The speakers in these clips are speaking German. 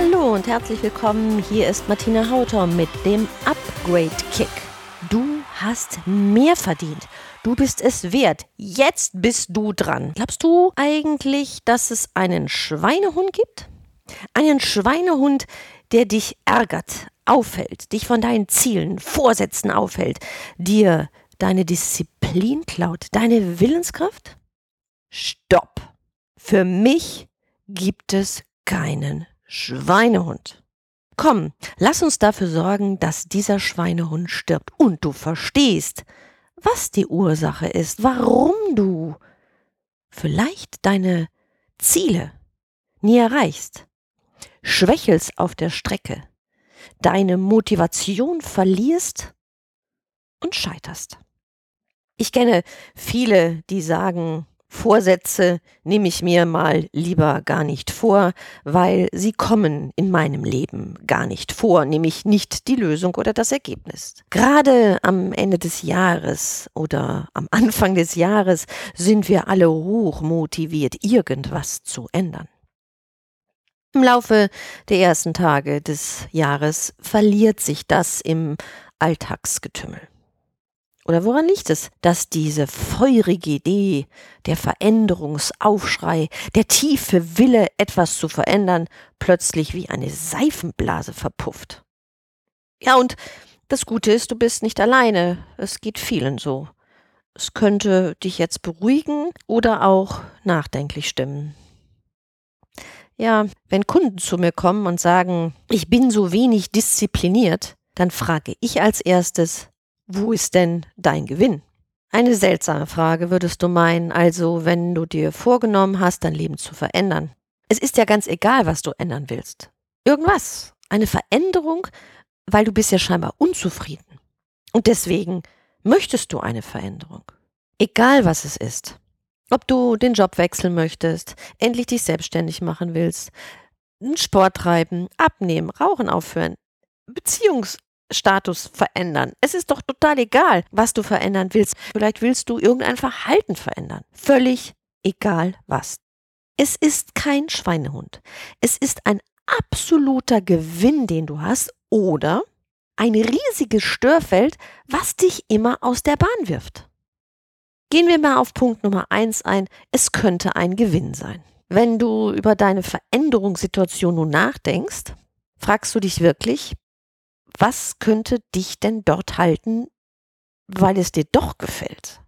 Hallo und herzlich willkommen. Hier ist Martina Hauter mit dem Upgrade Kick. Du hast mehr verdient. Du bist es wert. Jetzt bist du dran. Glaubst du eigentlich, dass es einen Schweinehund gibt? Einen Schweinehund, der dich ärgert, aufhält, dich von deinen Zielen, Vorsätzen aufhält, dir deine Disziplin klaut, deine Willenskraft? Stopp! Für mich gibt es keinen Schweinehund. Komm, lass uns dafür sorgen, dass dieser Schweinehund stirbt und du verstehst, was die Ursache ist, warum du vielleicht deine Ziele nie erreichst, schwächelst auf der Strecke, deine Motivation verlierst und scheiterst. Ich kenne viele, die sagen, Vorsätze nehme ich mir mal lieber gar nicht vor, weil sie kommen in meinem Leben gar nicht vor, nämlich nicht die Lösung oder das Ergebnis. Gerade am Ende des Jahres oder am Anfang des Jahres sind wir alle hoch motiviert, irgendwas zu ändern. Im Laufe der ersten Tage des Jahres verliert sich das im Alltagsgetümmel. Oder woran liegt es, dass diese feurige Idee, der Veränderungsaufschrei, der tiefe Wille, etwas zu verändern, plötzlich wie eine Seifenblase verpufft? Ja, und das Gute ist, du bist nicht alleine. Es geht vielen so. Es könnte dich jetzt beruhigen oder auch nachdenklich stimmen. Ja, wenn Kunden zu mir kommen und sagen, ich bin so wenig diszipliniert, dann frage ich als erstes, wo ist denn dein Gewinn? Eine seltsame Frage, würdest du meinen, also wenn du dir vorgenommen hast, dein Leben zu verändern. Es ist ja ganz egal, was du ändern willst. Irgendwas. Eine Veränderung, weil du bist ja scheinbar unzufrieden. Und deswegen möchtest du eine Veränderung. Egal was es ist. Ob du den Job wechseln möchtest, endlich dich selbstständig machen willst, einen Sport treiben, abnehmen, Rauchen aufhören, Beziehungs Status verändern. Es ist doch total egal, was du verändern willst. Vielleicht willst du irgendein Verhalten verändern. Völlig egal was. Es ist kein Schweinehund. Es ist ein absoluter Gewinn, den du hast oder ein riesiges Störfeld, was dich immer aus der Bahn wirft. Gehen wir mal auf Punkt Nummer eins ein. Es könnte ein Gewinn sein. Wenn du über deine Veränderungssituation nun nachdenkst, fragst du dich wirklich, was könnte dich denn dort halten, weil es dir doch gefällt?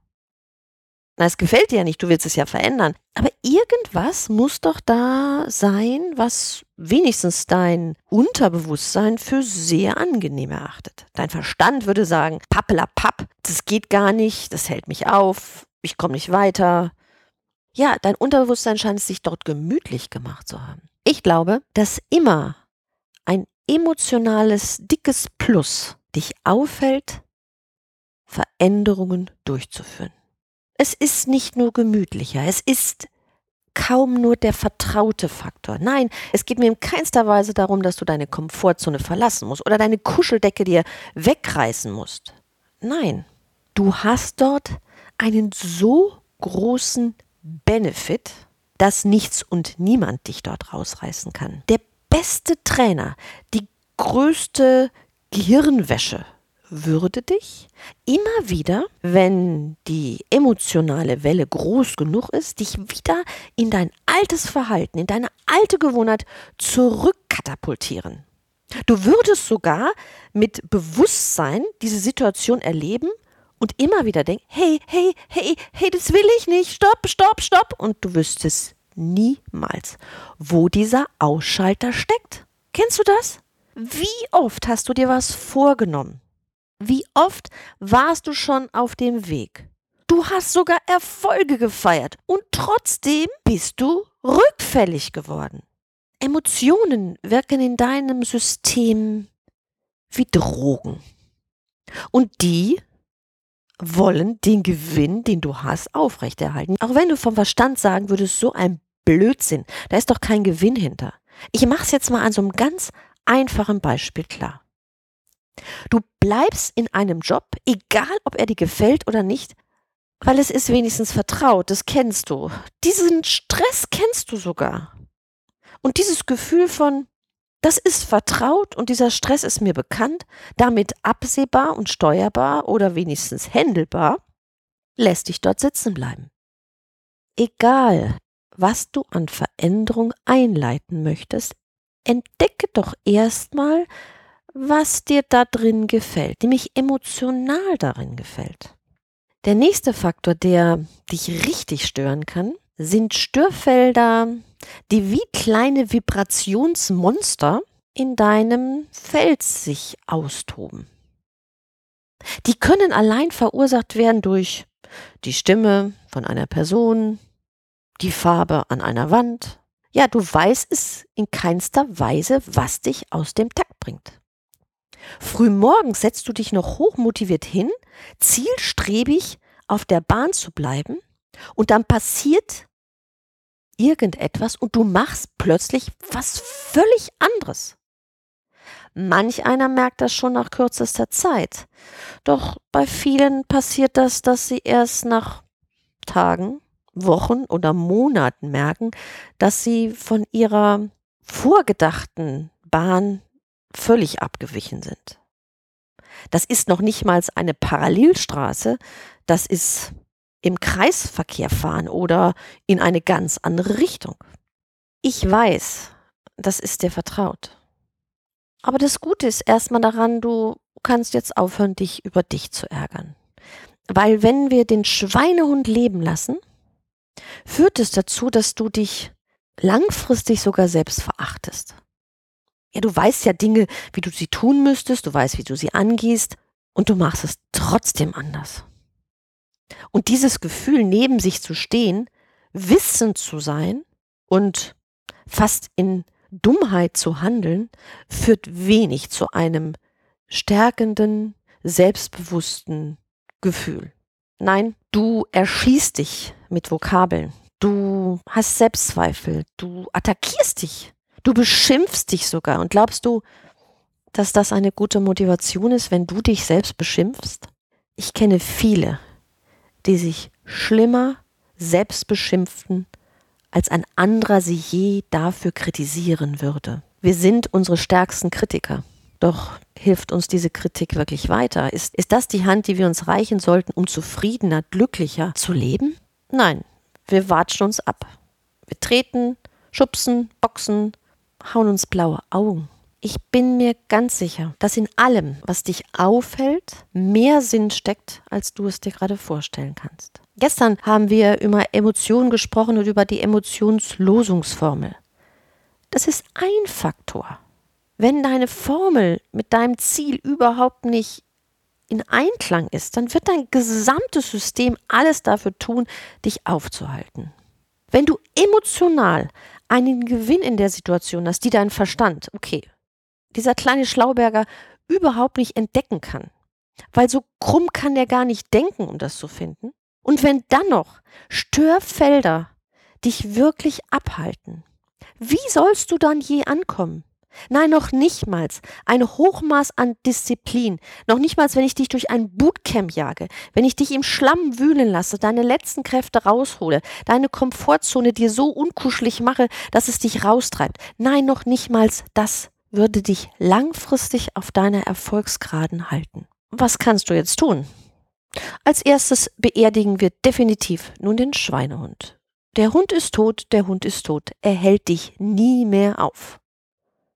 Na, es gefällt dir ja nicht, du willst es ja verändern. Aber irgendwas muss doch da sein, was wenigstens dein Unterbewusstsein für sehr angenehm erachtet. Dein Verstand würde sagen, pappela papp, das geht gar nicht, das hält mich auf, ich komme nicht weiter. Ja, dein Unterbewusstsein scheint es sich dort gemütlich gemacht zu haben. Ich glaube, dass immer ein emotionales, dickes Plus dich aufhält, Veränderungen durchzuführen. Es ist nicht nur gemütlicher, es ist kaum nur der vertraute Faktor. Nein, es geht mir in keinster Weise darum, dass du deine Komfortzone verlassen musst oder deine Kuscheldecke dir wegreißen musst. Nein, du hast dort einen so großen Benefit, dass nichts und niemand dich dort rausreißen kann. Der beste Trainer, die größte Gehirnwäsche würde dich immer wieder, wenn die emotionale Welle groß genug ist, dich wieder in dein altes Verhalten, in deine alte Gewohnheit zurückkatapultieren. Du würdest sogar mit Bewusstsein diese Situation erleben und immer wieder denken, hey, hey, hey, hey, das will ich nicht, stopp, stopp, stopp. Und du wüsstest niemals, wo dieser Ausschalter steckt. Kennst du das? Wie oft hast du dir was vorgenommen? Wie oft warst du schon auf dem Weg? Du hast sogar Erfolge gefeiert und trotzdem bist du rückfällig geworden. Emotionen wirken in deinem System wie Drogen. Und die wollen den Gewinn, den du hast, aufrechterhalten. Auch wenn du vom Verstand sagen würdest, so ein Blödsinn, da ist doch kein Gewinn hinter. Ich mache es jetzt mal an so einem ganz einfachen Beispiel klar. Du bleibst in einem Job, egal ob er dir gefällt oder nicht, weil es ist wenigstens vertraut, das kennst du. Diesen Stress kennst du sogar. Und dieses Gefühl von, das ist vertraut und dieser Stress ist mir bekannt, damit absehbar und steuerbar oder wenigstens händelbar, lässt dich dort sitzen bleiben. Egal, was du an Veränderung einleiten möchtest, entdecke doch erstmal, was dir da drin gefällt, nämlich emotional darin gefällt. Der nächste Faktor, der dich richtig stören kann, sind Störfelder, die wie kleine Vibrationsmonster in deinem Feld sich austoben. Die können allein verursacht werden durch die Stimme von einer Person, die Farbe an einer Wand. Ja, du weißt es in keinster Weise, was dich aus dem Takt bringt. Frühmorgens setzt du dich noch hochmotiviert hin, zielstrebig auf der Bahn zu bleiben, und dann passiert irgendetwas und du machst plötzlich was völlig anderes. Manch einer merkt das schon nach kürzester Zeit. Doch bei vielen passiert das, dass sie erst nach Tagen, Wochen oder Monaten merken, dass sie von ihrer vorgedachten Bahn völlig abgewichen sind. Das ist noch nicht mal eine Parallelstraße, das ist im Kreisverkehr fahren oder in eine ganz andere Richtung. Ich weiß, das ist dir vertraut. Aber das Gute ist erstmal daran, du kannst jetzt aufhören, dich über dich zu ärgern. Weil wenn wir den Schweinehund leben lassen, führt es dazu, dass du dich langfristig sogar selbst verachtest. Ja, du weißt ja Dinge, wie du sie tun müsstest, du weißt, wie du sie angehst und du machst es trotzdem anders. Und dieses Gefühl, neben sich zu stehen, wissend zu sein und fast in Dummheit zu handeln, führt wenig zu einem stärkenden, selbstbewussten Gefühl. Nein, du erschießt dich mit Vokabeln. Du hast Selbstzweifel. Du attackierst dich. Du beschimpfst dich sogar. Und glaubst du, dass das eine gute Motivation ist, wenn du dich selbst beschimpfst? Ich kenne viele, die sich schlimmer selbst beschimpften, als ein anderer sie je dafür kritisieren würde. Wir sind unsere stärksten Kritiker. Doch hilft uns diese Kritik wirklich weiter? Ist, ist das die Hand, die wir uns reichen sollten, um zufriedener, glücklicher zu leben? Nein, wir watschen uns ab. Wir treten, schubsen, boxen, hauen uns blaue Augen. Ich bin mir ganz sicher, dass in allem, was dich aufhält, mehr Sinn steckt, als du es dir gerade vorstellen kannst. Gestern haben wir über Emotionen gesprochen und über die Emotionslosungsformel. Das ist ein Faktor. Wenn deine Formel mit deinem Ziel überhaupt nicht in Einklang ist, dann wird dein gesamtes System alles dafür tun, dich aufzuhalten. Wenn du emotional einen Gewinn in der Situation hast, die dein Verstand, okay, dieser kleine Schlauberger überhaupt nicht entdecken kann. Weil so krumm kann er gar nicht denken, um das zu finden. Und wenn dann noch Störfelder dich wirklich abhalten, wie sollst du dann je ankommen? Nein, noch nichtmals ein Hochmaß an Disziplin, noch nichtmals, wenn ich dich durch ein Bootcamp jage, wenn ich dich im Schlamm wühlen lasse, deine letzten Kräfte raushole, deine Komfortzone dir so unkuschelig mache, dass es dich raustreibt. Nein, noch nichtmals das würde dich langfristig auf deiner Erfolgsgraden halten. Was kannst du jetzt tun? Als erstes beerdigen wir definitiv nun den Schweinehund. Der Hund ist tot, der Hund ist tot. Er hält dich nie mehr auf.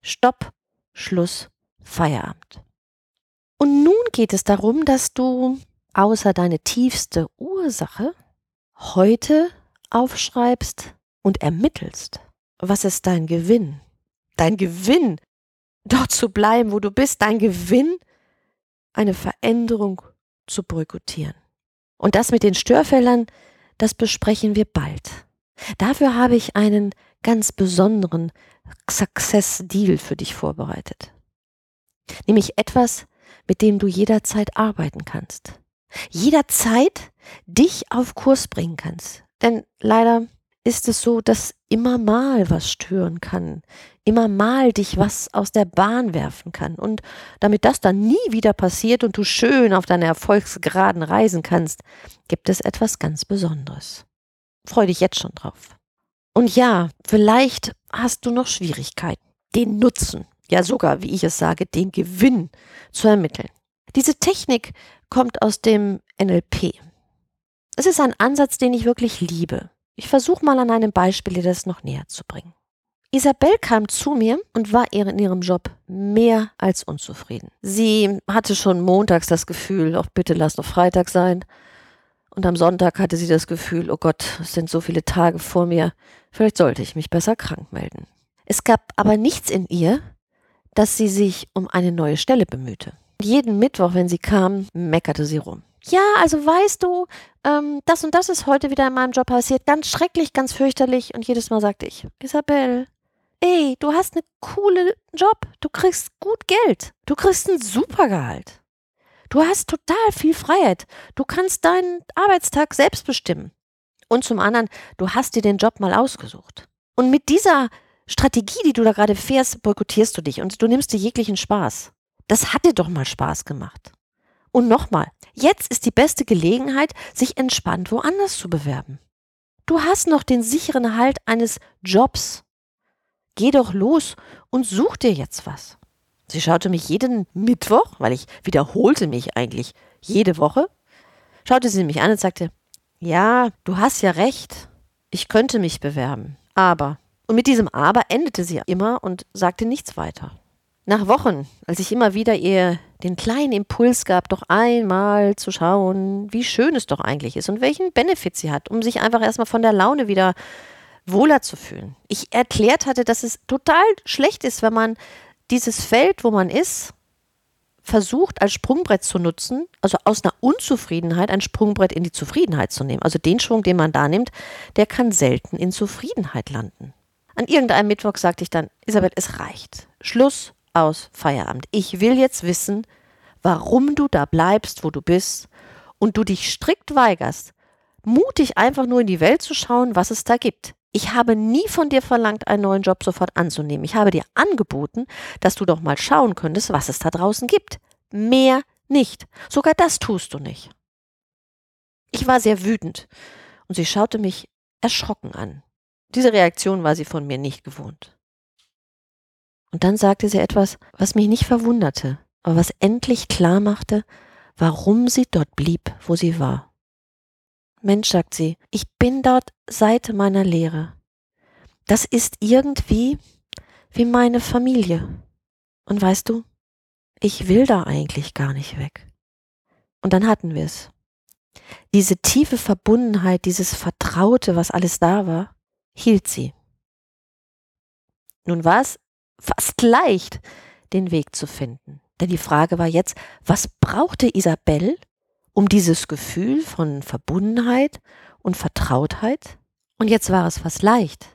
Stopp, Schluss, Feierabend. Und nun geht es darum, dass du außer deine tiefste Ursache heute aufschreibst und ermittelst. Was ist dein Gewinn? Dein Gewinn dort zu bleiben, wo du bist, dein Gewinn, eine Veränderung zu boykottieren. Und das mit den Störfeldern, das besprechen wir bald. Dafür habe ich einen ganz besonderen Success Deal für dich vorbereitet. Nämlich etwas, mit dem du jederzeit arbeiten kannst. Jederzeit dich auf Kurs bringen kannst. Denn leider ist es so, dass immer mal was stören kann, immer mal dich was aus der Bahn werfen kann. Und damit das dann nie wieder passiert und du schön auf deine Erfolgsgraden reisen kannst, gibt es etwas ganz Besonderes. Freu dich jetzt schon drauf. Und ja, vielleicht hast du noch Schwierigkeiten, den Nutzen, ja sogar, wie ich es sage, den Gewinn zu ermitteln. Diese Technik kommt aus dem NLP. Es ist ein Ansatz, den ich wirklich liebe. Ich versuche mal an einem Beispiel dir das noch näher zu bringen. Isabel kam zu mir und war in ihrem Job mehr als unzufrieden. Sie hatte schon montags das Gefühl, oh bitte lass doch Freitag sein. Und am Sonntag hatte sie das Gefühl, oh Gott, es sind so viele Tage vor mir, vielleicht sollte ich mich besser krank melden. Es gab aber nichts in ihr, dass sie sich um eine neue Stelle bemühte. Jeden Mittwoch, wenn sie kam, meckerte sie rum ja, also weißt du, ähm, das und das ist heute wieder in meinem Job passiert. Ganz schrecklich, ganz fürchterlich. Und jedes Mal sagte ich, Isabel, ey, du hast einen coolen Job. Du kriegst gut Geld. Du kriegst ein super Gehalt. Du hast total viel Freiheit. Du kannst deinen Arbeitstag selbst bestimmen. Und zum anderen, du hast dir den Job mal ausgesucht. Und mit dieser Strategie, die du da gerade fährst, boykottierst du dich und du nimmst dir jeglichen Spaß. Das hat dir doch mal Spaß gemacht. Und nochmal, jetzt ist die beste Gelegenheit, sich entspannt woanders zu bewerben. Du hast noch den sicheren Halt eines Jobs. Geh doch los und such dir jetzt was. Sie schaute mich jeden Mittwoch, weil ich wiederholte mich eigentlich jede Woche, schaute sie mich an und sagte, ja, du hast ja recht, ich könnte mich bewerben, aber. Und mit diesem Aber endete sie immer und sagte nichts weiter. Nach Wochen, als ich immer wieder ihr den kleinen Impuls gab, doch einmal zu schauen, wie schön es doch eigentlich ist und welchen Benefit sie hat, um sich einfach erstmal von der Laune wieder wohler zu fühlen. Ich erklärt hatte, dass es total schlecht ist, wenn man dieses Feld, wo man ist, versucht als Sprungbrett zu nutzen, also aus einer Unzufriedenheit ein Sprungbrett in die Zufriedenheit zu nehmen. Also den Schwung, den man da nimmt, der kann selten in Zufriedenheit landen. An irgendeinem Mittwoch sagte ich dann, Isabel, es reicht. Schluss aus Feierabend. Ich will jetzt wissen, warum du da bleibst, wo du bist und du dich strikt weigerst, mutig einfach nur in die Welt zu schauen, was es da gibt. Ich habe nie von dir verlangt, einen neuen Job sofort anzunehmen. Ich habe dir angeboten, dass du doch mal schauen könntest, was es da draußen gibt. Mehr nicht. Sogar das tust du nicht. Ich war sehr wütend und sie schaute mich erschrocken an. Diese Reaktion war sie von mir nicht gewohnt. Und dann sagte sie etwas, was mich nicht verwunderte, aber was endlich klar machte, warum sie dort blieb, wo sie war. Mensch, sagt sie, ich bin dort seit meiner Lehre. Das ist irgendwie wie meine Familie. Und weißt du, ich will da eigentlich gar nicht weg. Und dann hatten wir es. Diese tiefe Verbundenheit, dieses Vertraute, was alles da war, hielt sie. Nun war es fast leicht, den Weg zu finden. Denn die Frage war jetzt, was brauchte Isabel, um dieses Gefühl von Verbundenheit und Vertrautheit? Und jetzt war es fast leicht.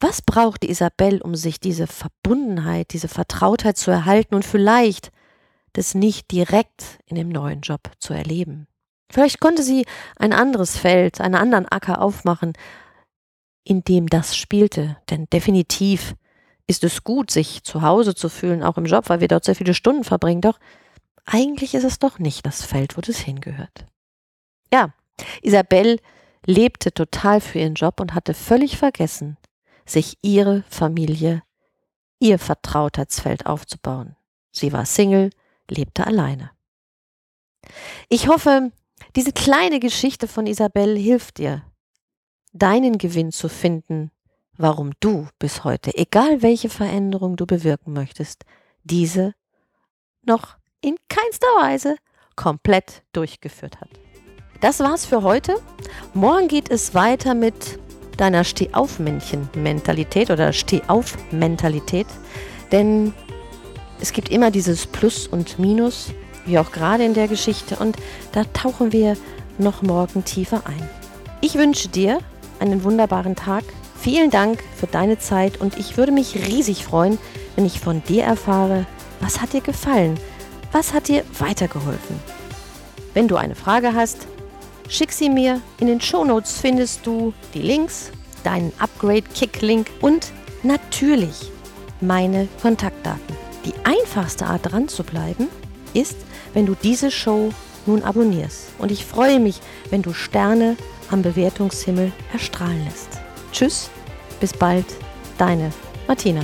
Was brauchte Isabel, um sich diese Verbundenheit, diese Vertrautheit zu erhalten und vielleicht das nicht direkt in dem neuen Job zu erleben? Vielleicht konnte sie ein anderes Feld, einen anderen Acker aufmachen, in dem das spielte, denn definitiv ist es gut, sich zu Hause zu fühlen, auch im Job, weil wir dort sehr viele Stunden verbringen. Doch eigentlich ist es doch nicht das Feld, wo das hingehört. Ja, Isabel lebte total für ihren Job und hatte völlig vergessen, sich ihre Familie, ihr Vertrautheitsfeld aufzubauen. Sie war Single, lebte alleine. Ich hoffe, diese kleine Geschichte von Isabel hilft dir, deinen Gewinn zu finden warum du bis heute, egal welche Veränderung du bewirken möchtest, diese noch in keinster Weise komplett durchgeführt hat. Das war's für heute. Morgen geht es weiter mit deiner Steh-auf-Männchen-Mentalität oder Steh-auf-Mentalität. Denn es gibt immer dieses Plus und Minus, wie auch gerade in der Geschichte. Und da tauchen wir noch morgen tiefer ein. Ich wünsche dir einen wunderbaren Tag. Vielen Dank für deine Zeit und ich würde mich riesig freuen, wenn ich von dir erfahre, was hat dir gefallen? Was hat dir weitergeholfen? Wenn du eine Frage hast, schick sie mir. In den Shownotes findest du die Links, deinen Upgrade-Kick-Link und natürlich meine Kontaktdaten. Die einfachste Art dran zu bleiben ist, wenn du diese Show nun abonnierst. Und ich freue mich, wenn du Sterne am Bewertungshimmel erstrahlen lässt. Tschüss, bis bald, deine Martina.